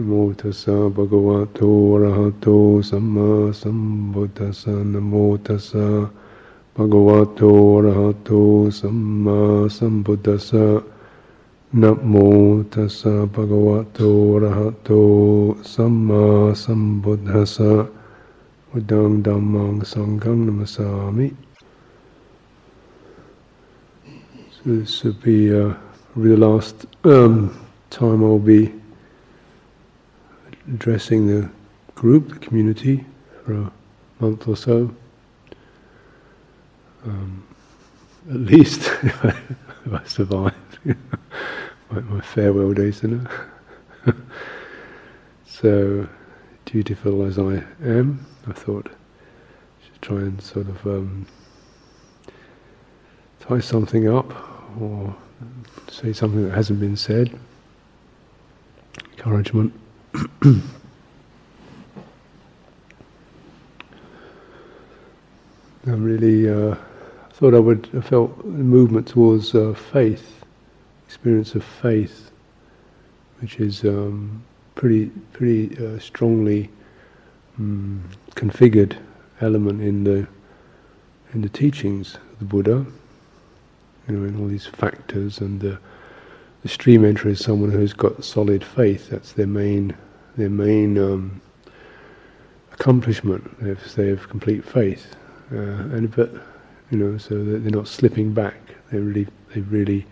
Namo tassa bhagavato arahato samma sambuddhassa. Namo tassa bhagavato arahato samma sambuddhassa. Namo tassa bhagavato arahato samma sambuddhassa. Buddhang dhammang sanghang namasami. So this be uh, the last um, time I'll be addressing the group, the community, for a month or so. Um, at least if I, survive, my, my farewell days, know. so, dutiful as I am, I thought I should try and sort of um, tie something up or say something that hasn't been said. Encouragement. I really uh, thought I would have felt a movement towards uh, faith, experience of faith, which is um, pretty pretty uh, strongly um, configured element in the in the teachings of the Buddha. You know, in all these factors and the the stream enterer is someone who's got solid faith. That's their main their main um, accomplishment. If they have complete faith, uh, and but you know, so that they're not slipping back. They really they really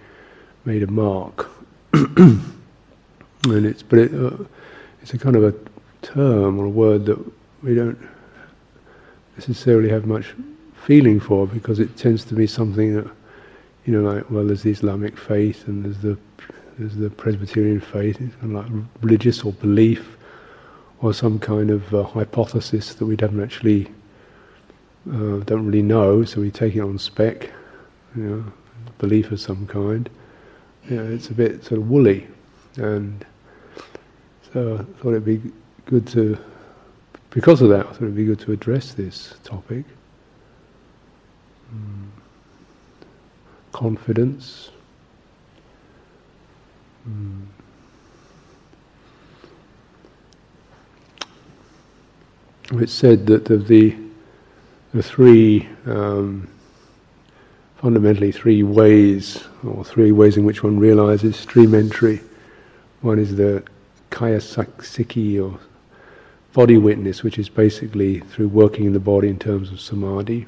made a mark. and it's but it, uh, it's a kind of a term or a word that we don't necessarily have much feeling for because it tends to be something that you know like well there's the Islamic faith and there's the there's the Presbyterian faith, kind of like religious or belief, or some kind of uh, hypothesis that we don't actually uh, don't really know, so we take it on spec, you know, belief of some kind. You know, it's a bit sort of woolly, and so I thought it'd be good to, because of that, I thought it'd be good to address this topic. Mm. Confidence, Mm. It's said that of the the three um, fundamentally three ways or three ways in which one realizes stream entry. One is the kaya sakkhi or body witness, which is basically through working in the body in terms of samadhi.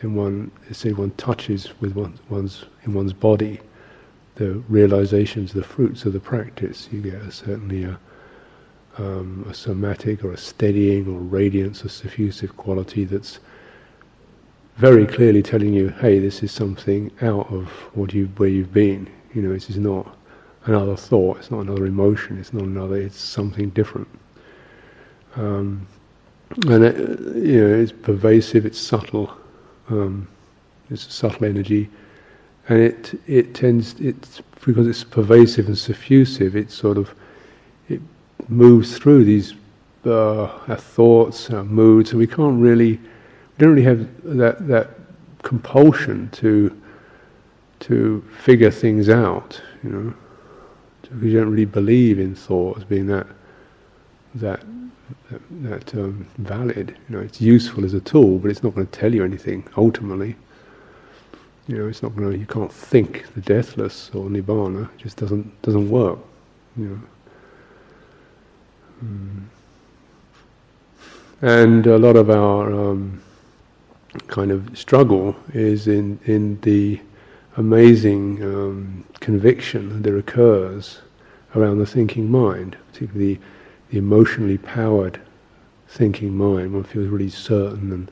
Then one, say, one touches with one, one's in one's body the realizations, the fruits of the practice. You get a, certainly a, um, a somatic or a steadying or radiance, a suffusive quality that's very clearly telling you, hey, this is something out of what you where you've been. You know, this is not another thought, it's not another emotion, it's not another, it's something different. Um, and it, you know, it's pervasive, it's subtle, um, it's a subtle energy and it it tends it's because it's pervasive and suffusive. It sort of it moves through these uh, our thoughts, our moods, and we can't really we don't really have that that compulsion to to figure things out. You know, because you don't really believe in thought as being that that that, that um, valid. You know, it's useful as a tool, but it's not going to tell you anything ultimately. You know, it's not going to. You can't think the deathless or nibbana. It just doesn't doesn't work. You know. Mm. And a lot of our um, kind of struggle is in in the amazing um, conviction that occurs around the thinking mind, particularly the, the emotionally powered thinking mind. One feels really certain and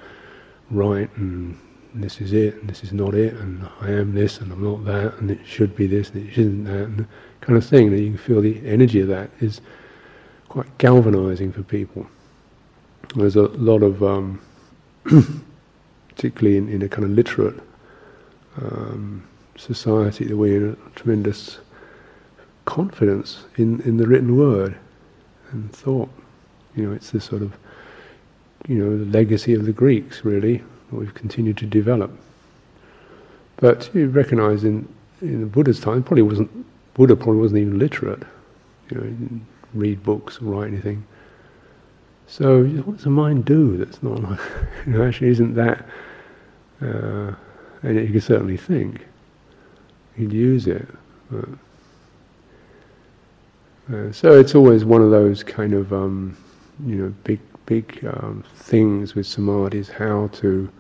right and this is it, and this is not it, and I am this, and I'm not that, and it should be this, and it shouldn't that, and kind of thing that you can feel the energy of that is quite galvanizing for people. There's a lot of, um, particularly in, in, a kind of literate um, society, that we're in a tremendous confidence in, in the written word and thought. You know, it's this sort of, you know, the legacy of the Greeks, really, we've continued to develop. But you recognise in in the Buddha's time, probably wasn't Buddha probably wasn't even literate. you know, read books or write anything. So what does the mind do that's not like, you know, actually isn't that, uh, and you can certainly think, you'd use it. But, uh, so it's always one of those kind of, um, you know, big, big um, things with samadhi is how to,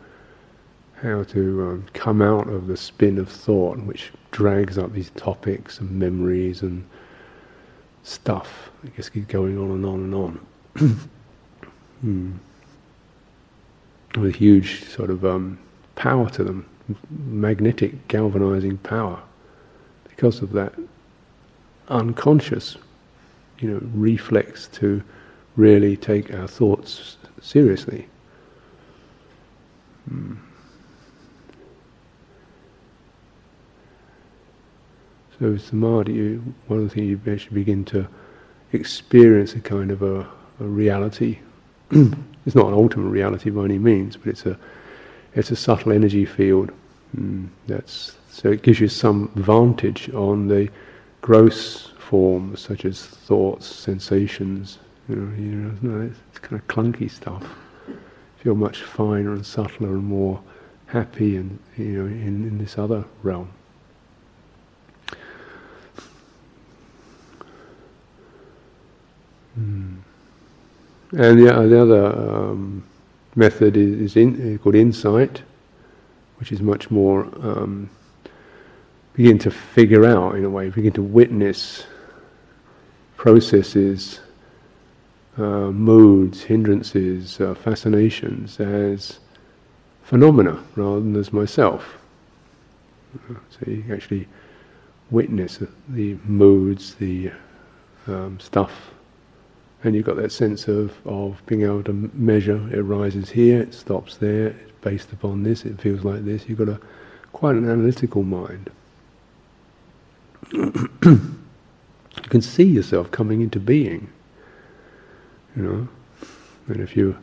how to um, come out of the spin of thought, which drags up these topics and memories and stuff. I guess keep going on and on and on. hmm. With huge sort of um, power to them, magnetic, galvanizing power, because of that unconscious, you know, reflex to really take our thoughts seriously. Hmm. So with samadhi, one of the things you actually begin to experience a kind of a, a reality. it's not an ultimate reality by any means, but it's a it's a subtle energy field. Mm, that's so it gives you some vantage on the gross forms such as thoughts, sensations. You know, you know it's, it's kind of clunky stuff. Feel much finer and subtler and more happy and you know in, in this other realm. Mm. And the, the other um, method is, in, called insight, which is much more um, begin to figure out in a way, begin to witness processes, uh, moods, hindrances, uh, fascinations as phenomena rather than as myself. So you actually witness the moods, the um, stuff and you've got that sense of, of being able to measure it rises here, it stops there, it's based upon this, it feels like this. You've got a quite an analytical mind. you can see yourself coming into being, you know. And if you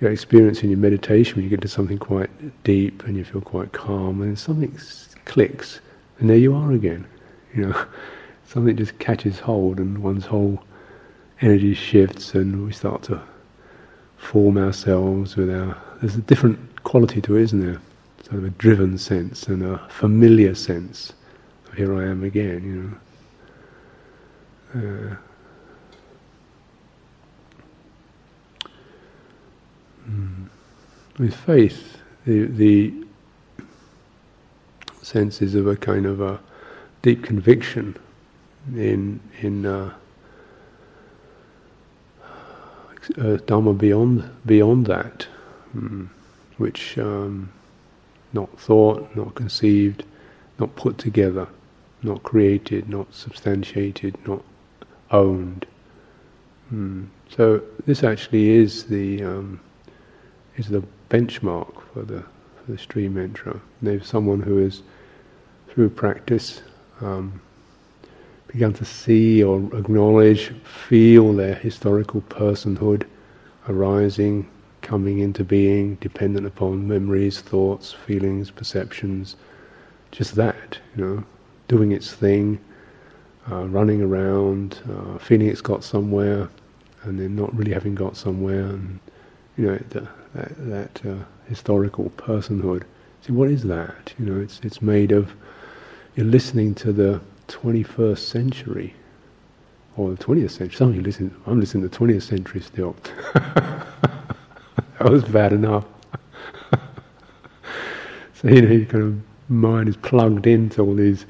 you experience in your meditation when you get to something quite deep and you feel quite calm, and something clicks, and there you are again. You know, something just catches hold, and one's whole energy shifts and we start to form ourselves with our. There's a different quality to it, isn't there? Sort of a driven sense and a familiar sense. Of here I am again, you know. Uh, mm. With faith, the, the sense is of a kind of a deep conviction in in. Uh, uh, Dharma beyond beyond that, mm, which um, not thought, not conceived, not put together, not created, not substantiated, not owned. Mm. So this actually is the um, is the benchmark for the for the stream enterer. There's someone who is through practice um, begun to see or acknowledge, feel their historical personhood arising, coming into being, dependent upon memories, thoughts, feelings, perceptions, just that, you know, doing its thing, uh, running around, uh, feeling it's got somewhere, and then not really having got somewhere, and you know the, that, that uh, historical personhood. See, what is that? You know, it's it's made of. You're listening to the 21st century or the 20th century. Some of you listen, I'm listening to the 20th century still. that was bad enough. so, you know, your kind of mind is plugged into all these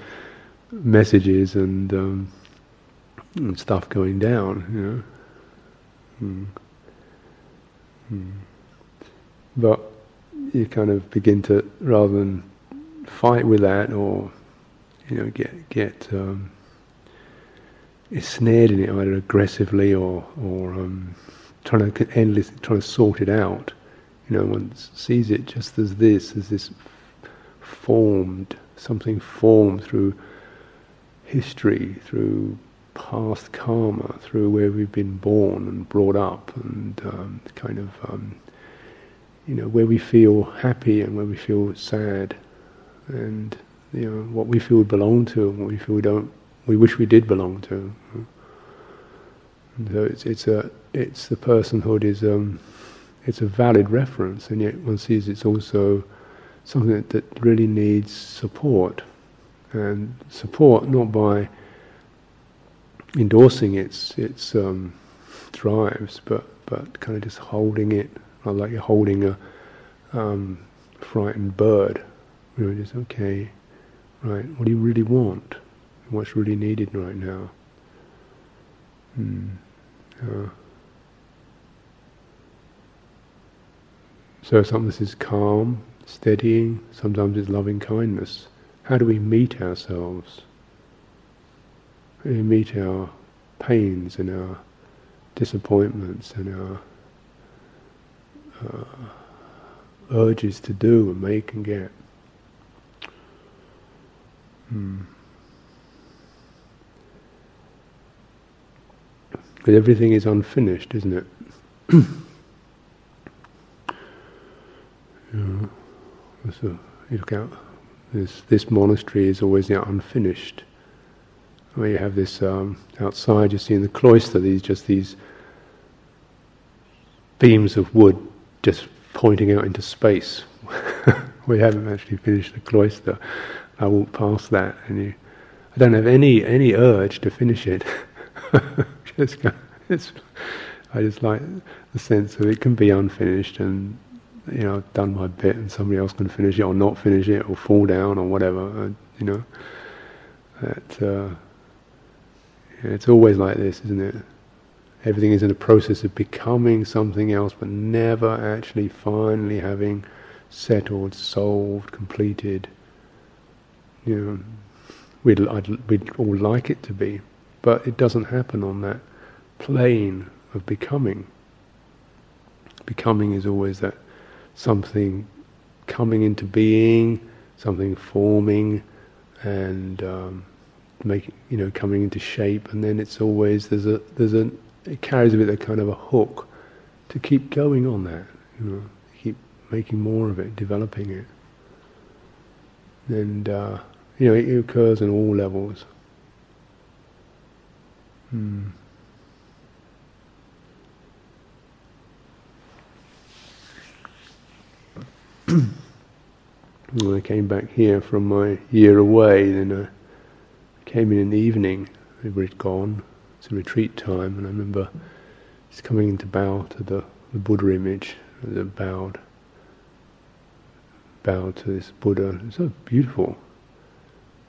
messages and, um, and stuff going down, you know. Hmm. Hmm. But you kind of begin to, rather than fight with that or you know, get get um, snared in it either aggressively or or um, trying to endless trying to sort it out. You know, one sees it just as this, as this formed something formed through history, through past karma, through where we've been born and brought up, and um, kind of um, you know where we feel happy and where we feel sad, and you know, what we feel we belong to and what we feel we don't, we wish we did belong to. And so it's it's a it's the personhood is um, it's a valid reference, and yet one sees it's also something that, that really needs support, and support not by endorsing its its um, drives, but but kind of just holding it, like you're holding a um, frightened bird. You know, just okay, right? What do you really want? What's really needed right now? Hmm. Uh, so sometimes it's calm, steadying. Sometimes it's loving kindness. How do we meet ourselves? How do we meet our pains and our disappointments and our uh, urges to do and make and get. But everything is unfinished, isn't it? you, know, you look out. This this monastery is always you know, unfinished. You have this um, outside, you see in the cloister these just these beams of wood just pointing out into space. we haven't actually finished the cloister. I walk past that, and you, I don't have any any urge to finish it. just I just like the sense of it can be unfinished, and you know, I've done my bit, and somebody else can finish it or not finish it or fall down or whatever. Uh, you know, that uh, it's always like this, isn't it? Everything is in a process of becoming something else, but never actually finally having settled, solved, completed. You know, we'd, we'd all like it to be, but it doesn't happen on that plane of becoming. Becoming is always that something coming into being, something forming, and um, making you know coming into shape, and then it's always there's a there's a it carries with it a kind of a hook to keep going on that, you know, making more of it, developing it. And, uh, you know, it occurs in all levels. Hmm. when I came back here from my year away, then I came in in the evening, everybody'd gone, it's a retreat time, and I remember just coming in to bow to the, the Buddha image, the bowed, bowed to this Buddha. It's so beautiful.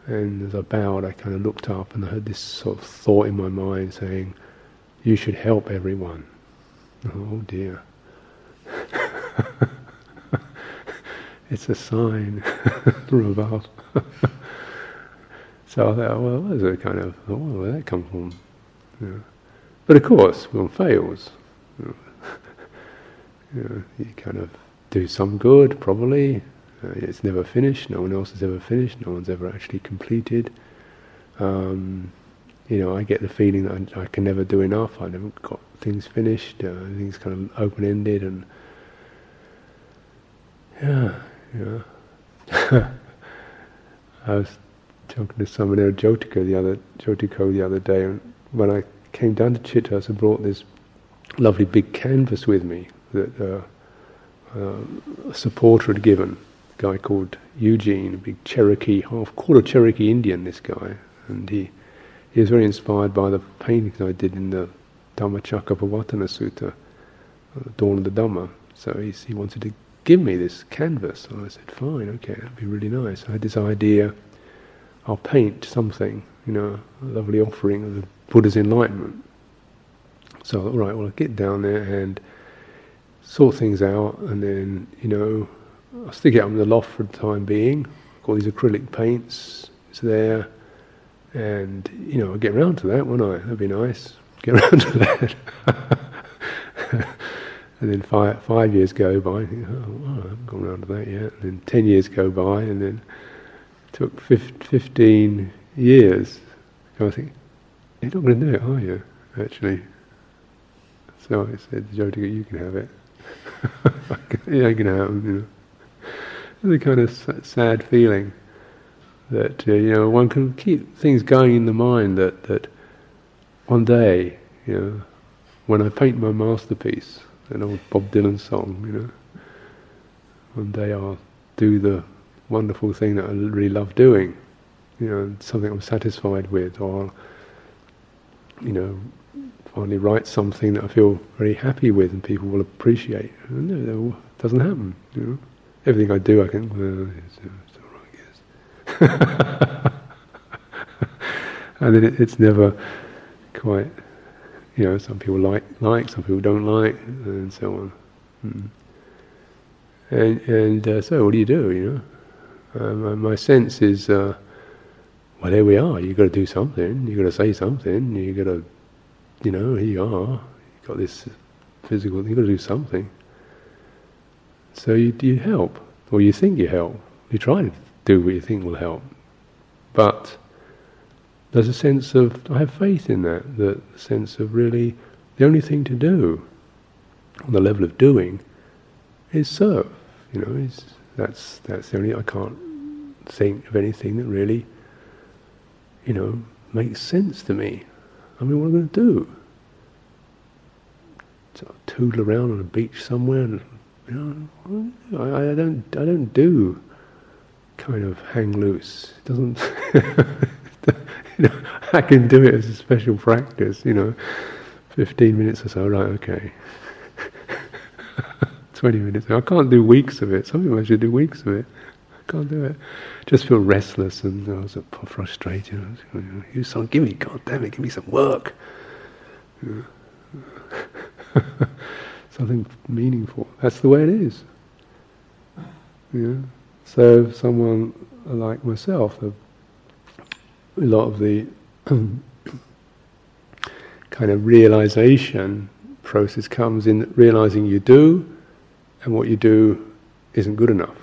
And as I bowed, I kind of looked up and I had this sort of thought in my mind saying, "You should help everyone." Oh dear. it's a sign above. so I thought, well, there's a kind of, oh, where did that come from? Yeah. But of course, one fails. You, know, you kind of do some good, probably. Uh, it's never finished. No one else has ever finished. No one's ever actually completed. Um, you know, I get the feeling that I, I, can never do enough. I never got things finished. Uh, things kind of open-ended, and yeah, yeah. I was talking to someone there, Jyotika, the other Jyotiko, the other day, and when I came down to Chithurst, I brought this lovely big canvas with me that uh, uh, a supporter had given. Guy called Eugene, a big Cherokee, half quarter Cherokee Indian. This guy, and he he was very inspired by the paintings I did in the Dhammacakkappavattana Sutta, uh, Dawn of the Dhamma. So he he wanted to give me this canvas. And I said, fine, okay, that'd be really nice. I had this idea, I'll paint something, you know, a lovely offering of the Buddha's enlightenment. So, all right, well, I'll get down there and sort things out, and then, you know, I'll stick it up in the loft for the time being. Got these acrylic paints, it's there, and, you know, I'll get around to that, won't I? That'd be nice. Get around to that. and then five, five years go by, think, oh, I haven't gone around to that yet. And then ten years go by, and then it took 15 years. I think, you're not going to do it, are you? Actually. So I said, Jyotika, you can have it. yeah, you can have it. You know. A kind of sad feeling that uh, you know one can keep things going in the mind that that one day you know when I paint my masterpiece, an old Bob Dylan song, you know, one day I'll do the wonderful thing that I really love doing, you know, something I'm satisfied with, or you know, finally write something that I feel very happy with and people will appreciate. No, it doesn't happen, you know. Everything I do, I think, well, it's, it's all right, yes. and then it, it's never quite, you know, some people like, like, some people don't like, and so on. Mm. And, and uh, so, what do you do, you know? Uh, my, my, sense is, uh, well, there we are. You've got to do something. You've got to say something. You've got to, you know, here you are. You've got this physical. You've got to do something. So you you help, or you think you help. You try to do what you think will help, but there's a sense of I have faith in that. The sense of really the only thing to do on the level of doing is serve. You know, is that's that's the only I can't think of anything that really, you know, makes sense to me. I mean, what am I going to do? Sort of tootle around on a beach somewhere, and you know, I, I don't I don't do kind of hang loose. It doesn't. you know, I can do it as a special practice. You know, fifteen minutes or so. Right, okay. 20 minutes. I can't do weeks of it. Some people actually do weeks of it. I can't do it. Just feel restless and I was frustrated. You son, give me, God damn it, give me some work. Something meaningful. That's the way it is. Yeah. So someone like myself, a lot of the kind of realization process comes in realizing you do and what you do isn't good enough.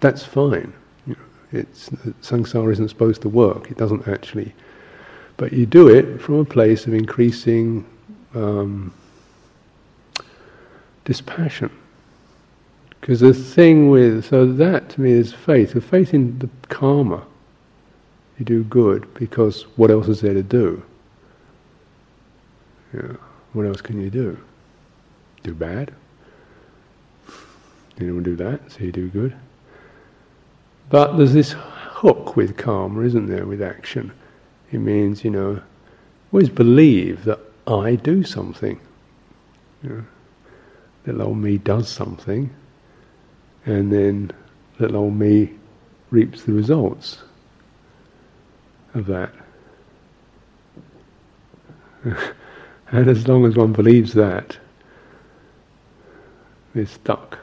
That's fine. You know, it's samsara isn't supposed to work. It doesn't actually, but you do it from a place of increasing um, dispassion. Because the thing with so that to me is faith. The faith in the karma. You do good because what else is there to do? Yeah. What else can you do? Do bad? Don't do that, so you do good. But there's this hook with karma, isn't there, with action? It means, you know, always believe that I do something. Little old me does something, and then little old me reaps the results of that. and as long as one believes that, we're stuck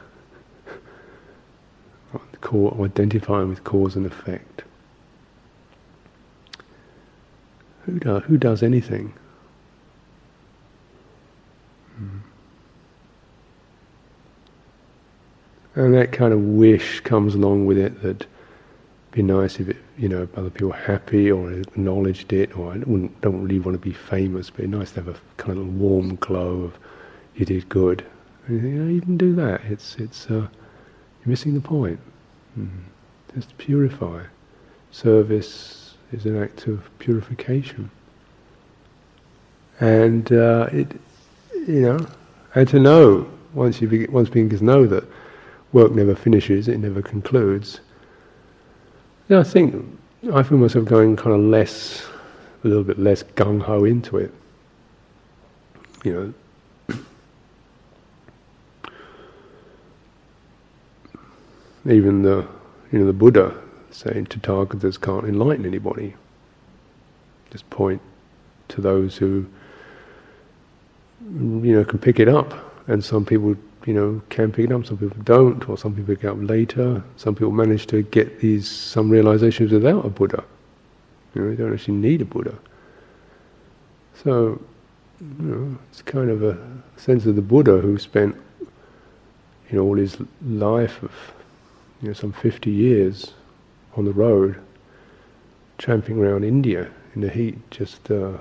identifying with cause and effect. Who, do, who does anything? And that kind of wish comes along with it that it'd be nice if it, you know, other people were happy or acknowledged it, or I don't, really want to be famous, but it's nice to have a kind of warm glow of you did good. And you, you, can do that. It's it's uh, you're missing the point. Mm. Just purify. Service is an act of purification. And uh, it, you know, and to know once you be, once beings know that work never finishes, it never concludes. Then I think I feel myself going kind of less, a little bit less gung ho into it. You know, even the you know the Buddha saying Tathagatas can't enlighten anybody. Just point to those who you know can pick it up, and some people you know can pick it up, some people don't, or some people pick it up later. Some people manage to get these some realizations without a Buddha. You know, they don't actually need a Buddha. So, you know, it's kind of a sense of the Buddha who spent you know all his life of you know, some 50 years on the road, tramping around India in the heat, just uh,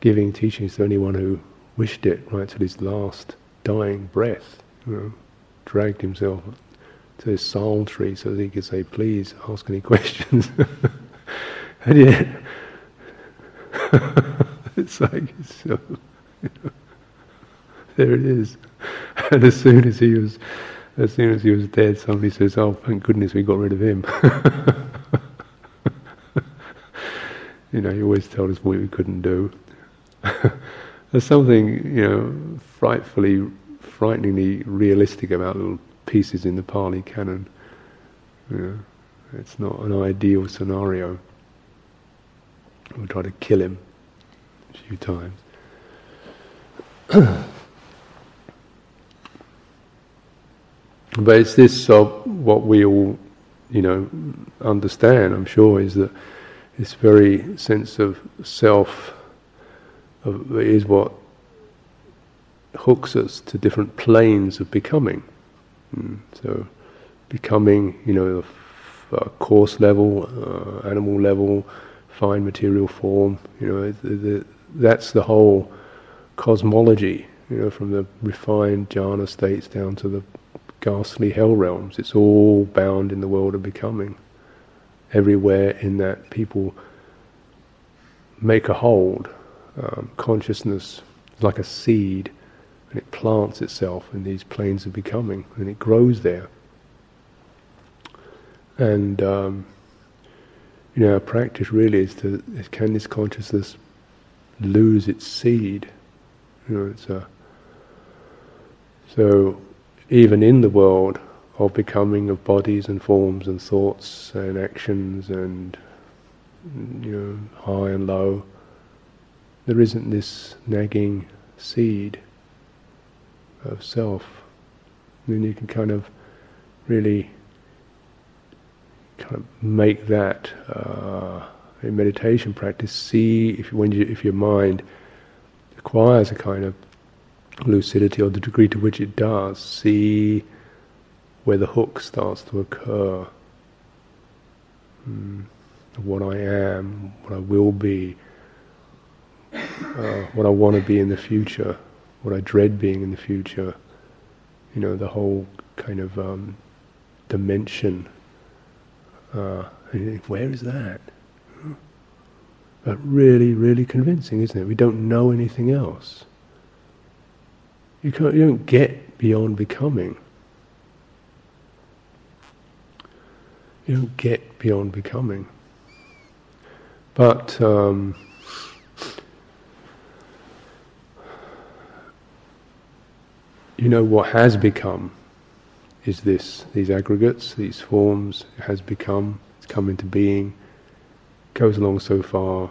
giving teachings to anyone who wished it, right to his last dying breath. You know, dragged himself to his sal tree so that he could say, "Please ask any questions." and yet, it's like so, you know, there it is. And as soon as he was, as soon as he was dead, somebody says, "Oh, thank goodness we got rid of him." you know, he always told us what we couldn't do. There's something, you know, frightfully, frighteningly realistic about little pieces in the Pali Canon. You know, it's not an ideal scenario. We'll try to kill him a few times. but it's this of what we all, you know, understand. I'm sure is that this very sense of self is what hooks us to different planes of becoming. Mm. So, becoming, you know, the uh, coarse level, uh, animal level, fine material form. You know, the, the, that's the whole cosmology. You know, from the refined jhana states down to the ghastly hell realms. It's all bound in the world of becoming. Everywhere in that, people make a hold. Um, consciousness is like a seed, and it plants itself in these planes of becoming, and it grows there. And um, you know, our practice really is to is can this consciousness lose its seed? You know, it's a so even in the world of becoming of bodies and forms and thoughts and actions and you know high and low, there isn't this nagging seed of self. then you can kind of really kind of make that uh, a meditation practice. See if when you, if your mind acquires a kind of lucidity or the degree to which it does, see where the hook starts to occur. Mm, what I am, what I will be, uh, what I want to be in the future, what I dread being in the future. You know, the whole kind of um, dimension. Uh, where is that? But really, really convincing, isn't it? We don't know anything else. You, can't, you don't get beyond becoming. You don't get beyond becoming. But um, you know what has become is this these aggregates, these forms has become, it's come into being, goes along so far,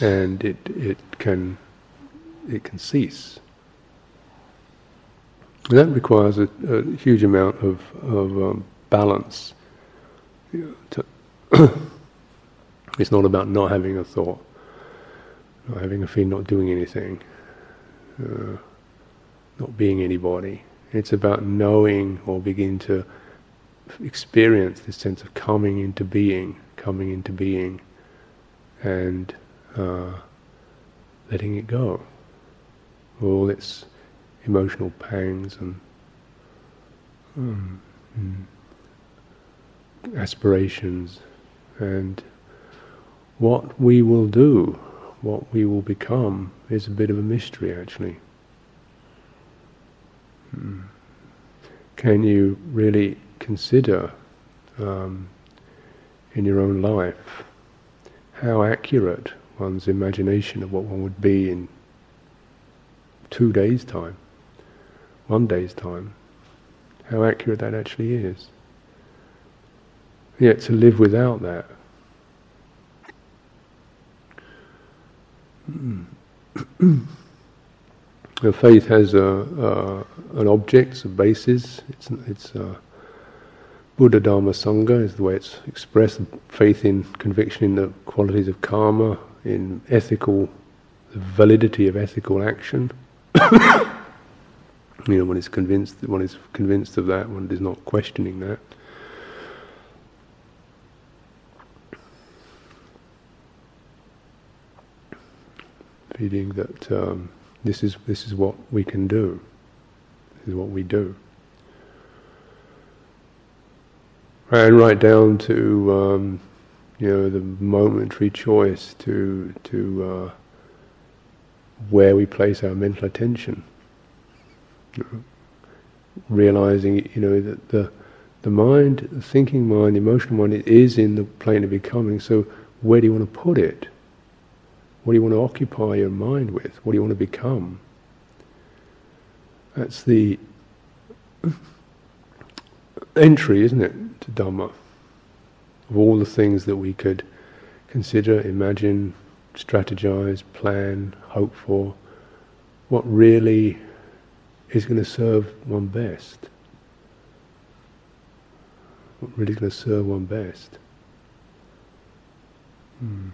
and it it can it can cease. And that requires a, a, huge amount of, of um, balance. Know, it's not about not having a thought, not having a feeling, not doing anything, uh, not being anybody. It's about knowing or begin to experience this sense of coming into being, coming into being, and uh, letting it go all its emotional pangs and um, aspirations, and what we will do, what we will become, is a bit of a mystery actually. Hmm. Can you really consider um, in your own life how accurate one's imagination of what one would be in two days' time, one day's time, how accurate that actually is. Yet to live without that. faith has a, an object, a basis. It's, it's a Buddha Dharma Sangha is the way it's expressed. Faith in conviction in the qualities of karma, in ethical, the validity of ethical action. you know, one is convinced one is convinced of that, one is not questioning that. Feeling that um, this is this is what we can do. This is what we do. And right down to um, you know the momentary choice to to uh, where we place our mental attention. Realizing, you know, that the the mind, the thinking mind, the emotional mind, is in the plane of becoming. So, where do you want to put it? What do you want to occupy your mind with? What do you want to become? That's the entry, isn't it, to Dhamma? Of all the things that we could consider, imagine, strategize, plan, hope for, what really is going to serve one best? What really is going to serve one best? Hmm.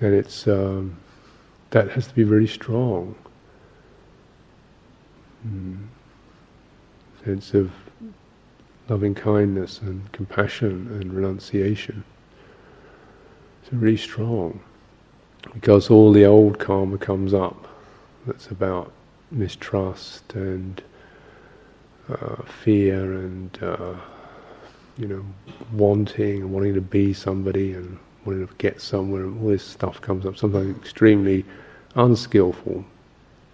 And it's um, that has to be very strong. Hmm. Sense of loving kindness and compassion and renunciation. It's really strong because all the old karma comes up that's about mistrust and uh, fear and uh, you know wanting and wanting to be somebody and wanting to get somewhere and all this stuff comes up sometimes extremely unskillful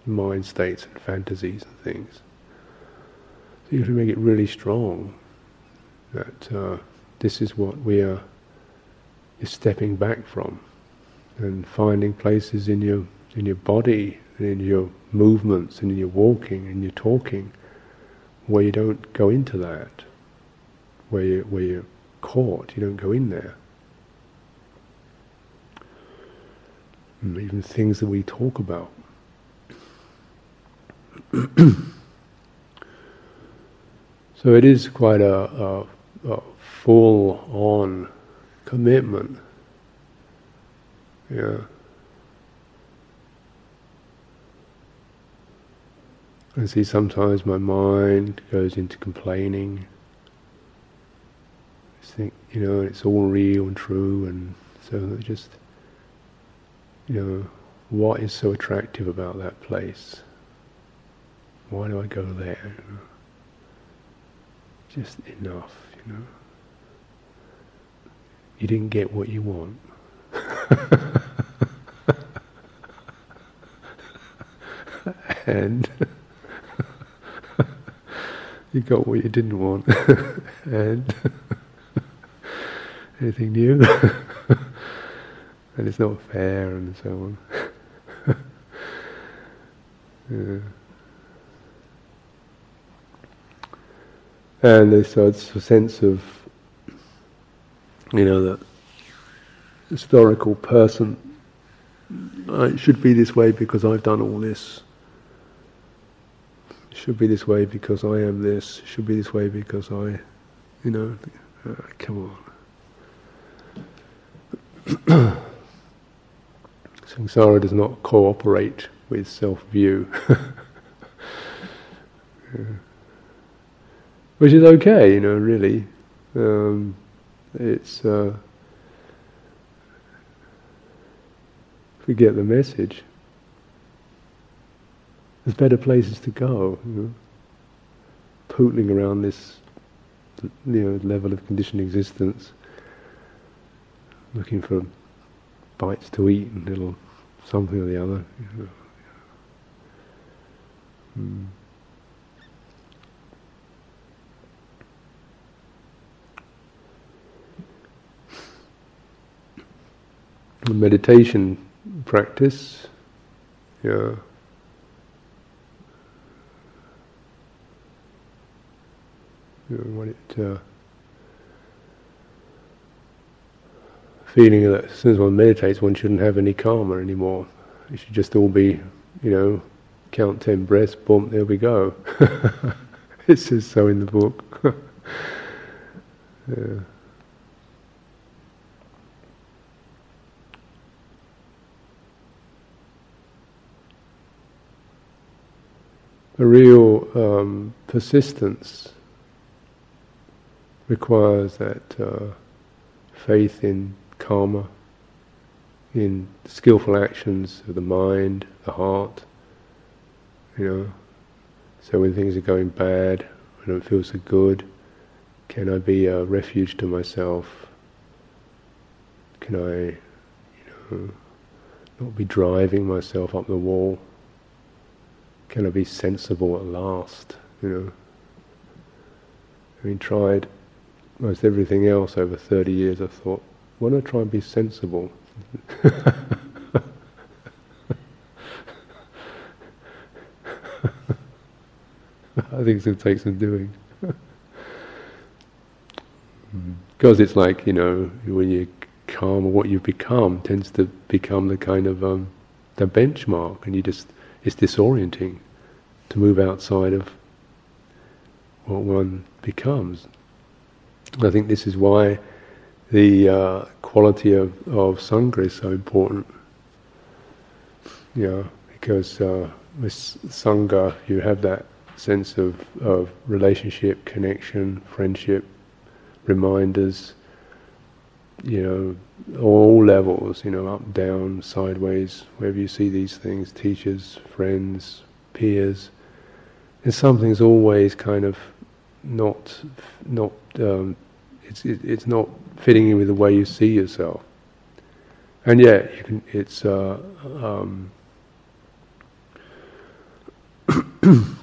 mind states and fantasies and things. So you have to make it really strong that uh, this is what we are is stepping back from and finding places in your in your body and in your movements and in your walking and your talking where you don't go into that where you where you're caught. You don't go in there even things that we talk about so it is quite a, a a full on commitment. Yeah. I see sometimes my mind goes into complaining. I think, you know, it's all real and true, and so just, you know, what is so attractive about that place? Why do I go there? Just enough you know. You didn't get what you want. and you got what you didn't want. and anything new? And it's not fair and so on. yeah. And there's a sense of, you know, that historical person. it should be this way because I've done all this. It should be this way because I am this. It should be this way because I, you know, uh, come on. Samsara does not cooperate with self-view. yeah which is okay, you know. Really, um, it's uh, if we get the message, there's better places to go. You know? Pootling around this, you know, level of conditioned existence, looking for bites to eat and little something or the other. Mm. meditation practice, yeah. Know, what it, uh, feeling that as soon as one meditates, one shouldn't have any karma anymore. It should just all be, you know, count ten breaths, boom, there we go. it says so in the book. yeah. a real um, persistence requires that uh, faith in karma, in skillful actions of the mind, the heart, you know. So when things are going bad, I don't feel so good, can I be a refuge to myself? Can I, you know, not be driving myself up the wall. Can I be sensible at last? You know, having tried most everything else over 30 years, I thought, don't I try and be sensible? I think it's going to take some doing. because it's like, you know, when you calm, what you've become tends to become the kind of um, the benchmark, and you just it's disorienting to move outside of what one becomes. I think this is why the uh, quality of, of Sangha is so important. Yeah, because uh, with Sangha you have that sense of, of relationship, connection, friendship, reminders, you know, all levels, you know, up, down, sideways, wherever you see these things, teachers, friends, peers, and something's always kind of not, not, um, it's, it, it's not fitting in with the way you see yourself. And yet, you can, it's, uh, um,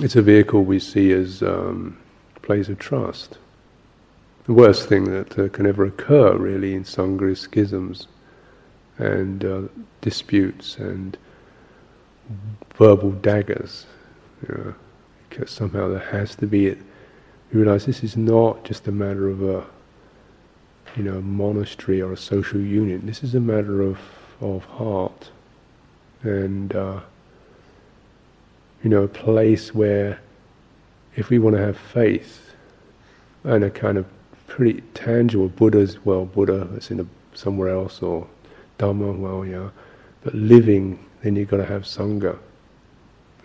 it's a vehicle we see as um, a place of trust. The worst thing that uh, can ever occur, really, in Sangha is schisms and uh, disputes and verbal daggers. You know, because somehow there has to be. We realize this is not just a matter of a, you know, a monastery or a social union. This is a matter of of heart, and uh, you know, a place where if we want to have faith and a kind of pretty tangible Buddha's well, Buddha is in a, somewhere else or Dhamma, well, yeah, but living, then you've got to have Sangha,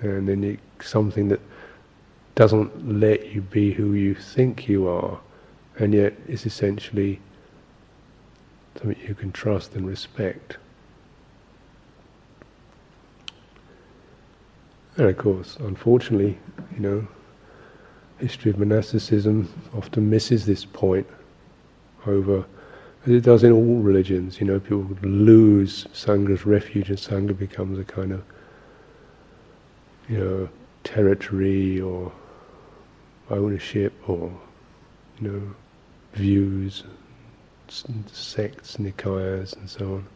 and then you, something that doesn't let you be who you think you are, and yet is essentially something you can trust and respect. And of course, unfortunately, you know, history of monasticism often misses this point over, as it does in all religions. You know, people lose Sangha's refuge, and Sangha becomes a kind of, you know, territory or ownership or, you know, views, sects, nikayas, and so on,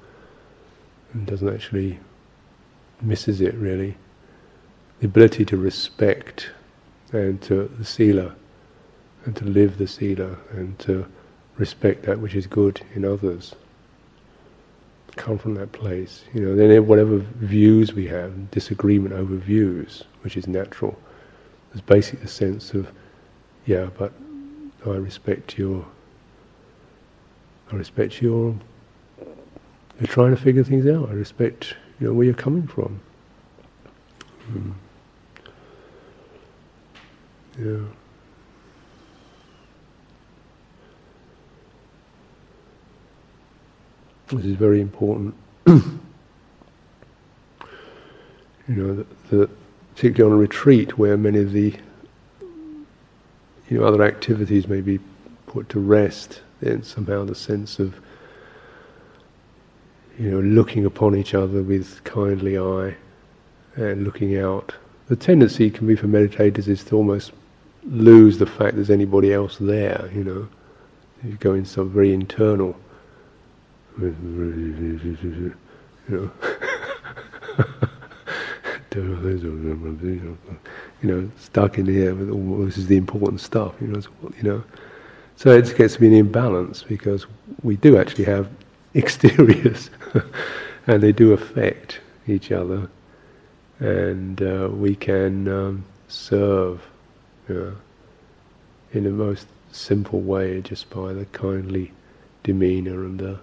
and doesn't actually misses it really the ability to respect and to the sila and to live the sila and to respect that which is good in others. Come from that place, you know. Then whatever views we have, disagreement over views, which is natural, there's basically the sense of, yeah, but I respect your, I respect your, you're trying to figure things out. I respect, you know, where you're coming from. Mm. Yeah. This is very important. you know, that, particularly on a retreat where many of the you know other activities may be put to rest, then somehow the sense of you know looking upon each other with kindly eye and looking out. The tendency can be for meditators is to almost lose the fact there's anybody else there, you know. You go in some very internal, you know. you know, stuck in here with all this is the important stuff, you know. You know, so it gets to be an imbalance because we do actually have exteriors, and they do affect each other, and uh, we can um, serve yeah, in the most simple way, just by the kindly demeanor and the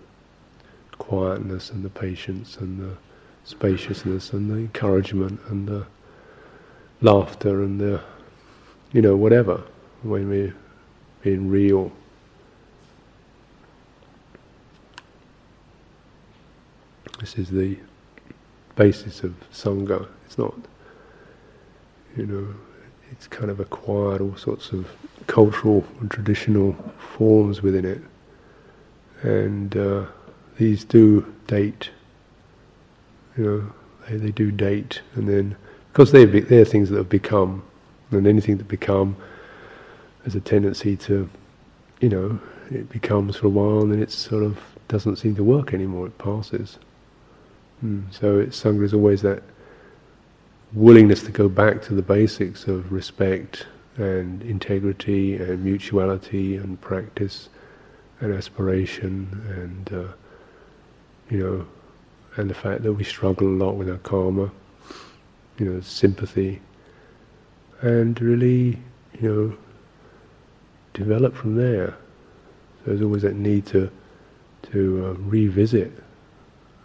quietness and the patience and the spaciousness and the encouragement and the laughter and the, you know, whatever, when we're being real. This is the basis of Sangha. It's not, you know, it's kind of acquired all sorts of cultural and traditional forms within it. And uh, these do date. You know, they, they do date, and then because they they're things that have become, and anything that become has a tendency to, you know, it becomes for a while, and then it sort of doesn't seem to work anymore. It passes. Mm. So it's sangha is always that willingness to go back to the basics of respect and integrity and mutuality and practice and aspiration and uh, you know and the fact that we struggle a lot with our karma, you know, sympathy, and really, you know, develop from there. There's always that need to to uh, revisit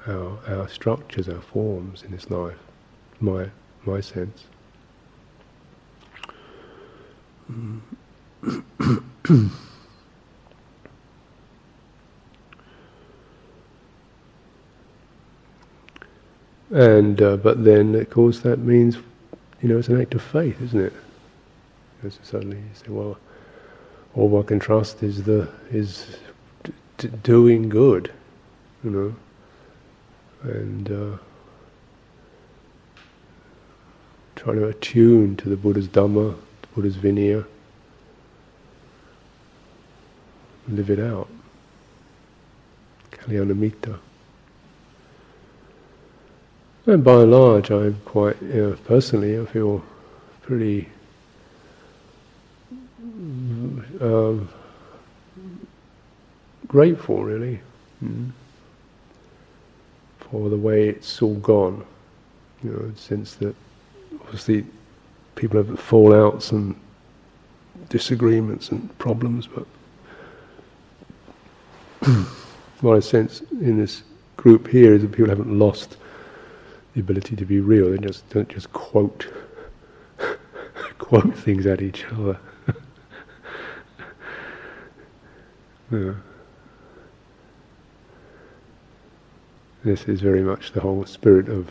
our our structures, our forms in this life. My my sense. and uh, but then, of course, that means, you know, it's an act of faith, isn't it? Because suddenly you say, well, all one can trust is the is d- doing good, you know, and. Uh, trying to attune to the Buddha's Dhamma, the Buddha's Vinaya, live it out. Kalyanamitta. And by and large, I'm quite, you know, personally, I feel pretty um, grateful, really, mm, for the way it's all gone. You know, since that obviously people have fallouts and disagreements and problems, but what I sense in this group here is that people haven't lost the ability to be real. They just don't just quote quote things at each other. yeah. This is very much the whole spirit of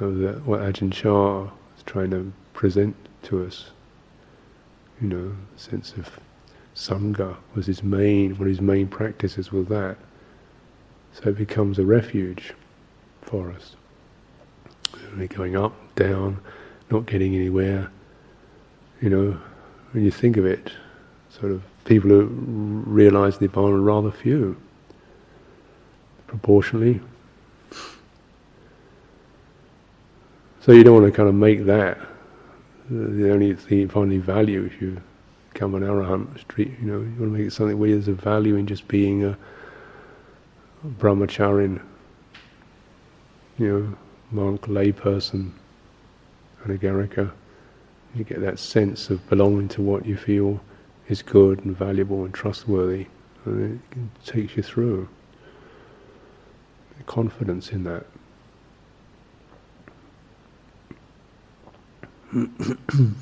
of the, what Ajahn Chah is trying to present to us. You know, sense of sangha was his main, one of his main practices was that. So it becomes a refuge for us. We're going up, down, not getting anywhere. You know, when you think of it, sort of people who realize Nibbana are rather few. Proportionally, So you don't want to kind of make that the only thing you find any value if you become an arahant street. You know, you want to make it something where there's a value in just being a brahmacharin, you know, monk, layperson, anagarika. You get that sense of belonging to what you feel is good and valuable and trustworthy, and it takes you through. Confidence in that. and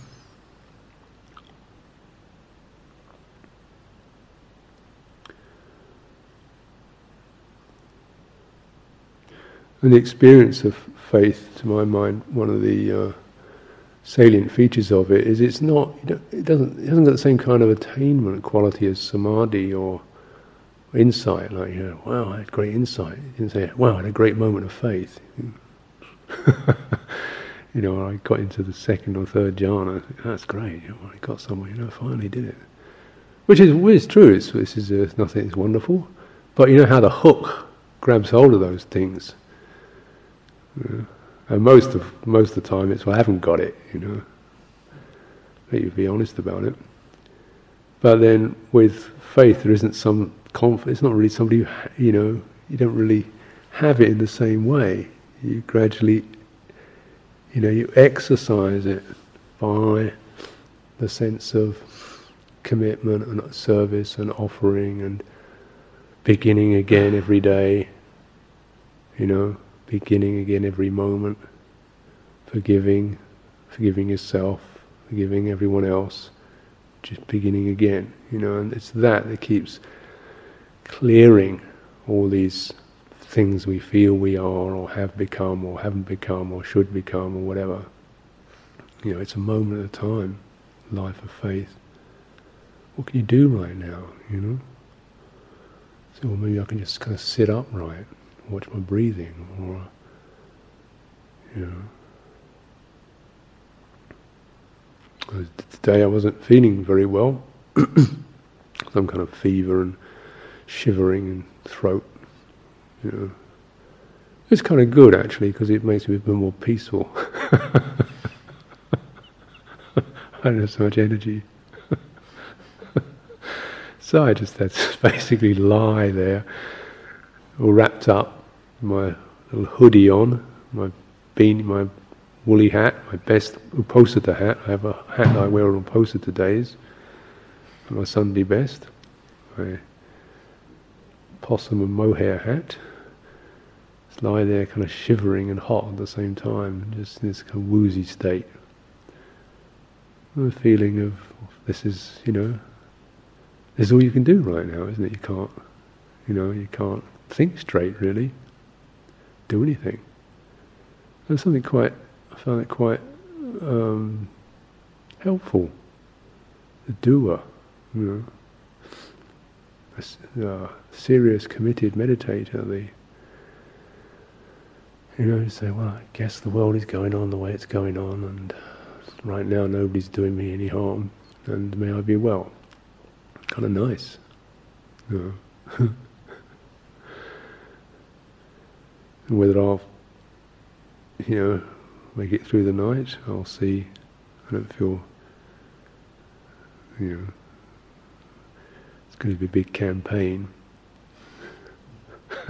the experience of faith, to my mind, one of the uh, salient features of it is it's not, it doesn't, it hasn't got the same kind of attainment quality as samadhi or insight. Like, you know, wow, I had great insight. You didn't say, wow, I had a great moment of faith. you know, I got into the second or third jhana. That's great. You know, I got somewhere. You know, finally did it. Which is, is true. It's, this is uh, nothing. It's wonderful. But you know how the hook grabs hold of those things. And most of most of the time, it's well, I haven't got it. You know, let you be honest about it. But then with faith, there isn't some confidence. It's not really somebody. Who, you know, you don't really have it in the same way. You gradually you know, you exercise it by the sense of commitment and service and offering and beginning again every day, you know, beginning again every moment, forgiving, forgiving yourself, forgiving everyone else, just beginning again, you know, and it's that that keeps clearing all these things we feel we are or have become or haven't become or should become or whatever. You know, it's a moment at a time, life of faith. What can you do right now, you know? So well, maybe I can just kind of sit upright, watch my breathing, or you know. Today I wasn't feeling very well. Some kind of fever and shivering and throat. You know. It's kind of good actually because it makes me a bit more peaceful. I don't have so much energy. so I just to basically lie there, all wrapped up, my little hoodie on, my beanie, my woolly hat, my best Uposatha hat. I have a hat I wear on Uposatha days, my Sunday best, my possum and mohair hat. Just lie there kind of shivering and hot at the same time, just in this kind of woozy state. The feeling of this is, you know, this is all you can do right now, isn't it? You can't, you know, you can't think straight really, do anything. There's something quite, I found it quite um, helpful. The doer, you know, a, a serious, committed meditator, the you know, you say, well, I guess the world is going on the way it's going on, and right now nobody's doing me any harm, and may I be well. Kind of nice. and whether I'll, you know, make it through the night, I'll see. I don't feel, you know, it's going to be a big campaign.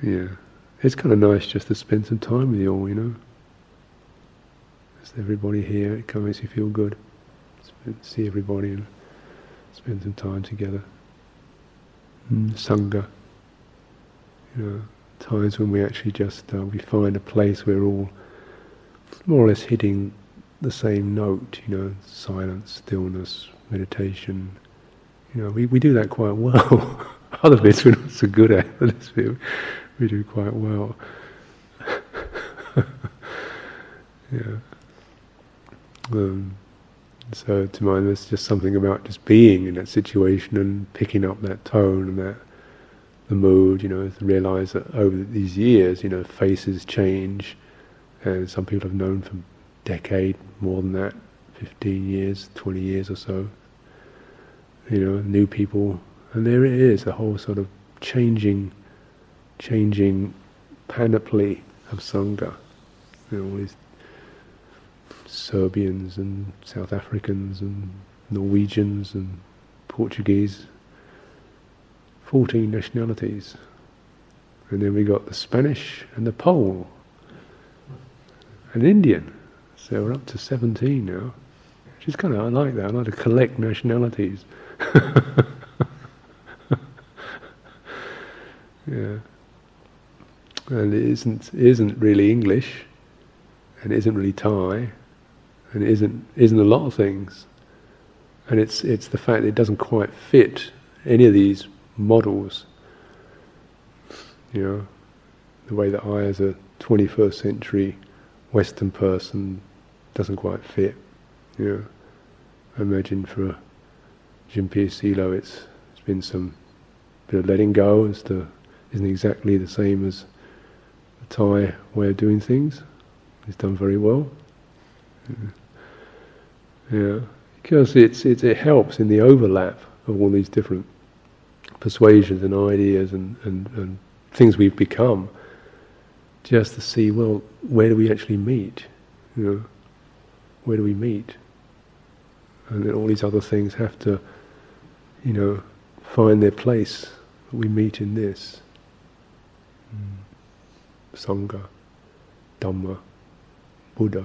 yeah, it's kind of nice just to spend some time with you all, you know. There's everybody here, it kind of makes you feel good. See everybody and spend some time together. Mm, Sangha, you know, times when we actually just uh, we find a place where we're all more or less hitting the same note, you know, silence, stillness, meditation. You know, we, we do that quite well. Other bits we're not so good at, but this bit we do quite well. yeah. Um, so to mind, there's just something about just being in that situation and picking up that tone and that the mood. You know, to realise that over these years, you know, faces change, and some people have known for decade, more than that, fifteen years, twenty years or so. You know, new people, and there it is, a whole sort of changing, changing panoply of sangha. You know, all these Serbians and South Africans and Norwegians and Portuguese, 14 nationalities. And then we got the Spanish and the Pole and Indian. So we're up to 17 now. Which is kind of, I like that. I like to collect nationalities. yeah. And it isn't, isn't really English, and it isn't really Thai, and it isn't isn't a lot of things. And it's it's the fact that it doesn't quite fit any of these models. You know, the way that I, as a 21st century Western person, doesn't quite fit. You know, I imagine for Jinpei Silo, it's it's been some bit of letting go as to isn't exactly the same as the Thai way of doing things. It's done very well. Yeah, because it's, it's, it helps in the overlap of all these different persuasions and ideas and, and, and things we've become, just to see, well, where do we actually meet? You know, where do we meet? And then all these other things have to, you know, find their place. We meet in this. Mm. Sangha, Dhamma, Buddha.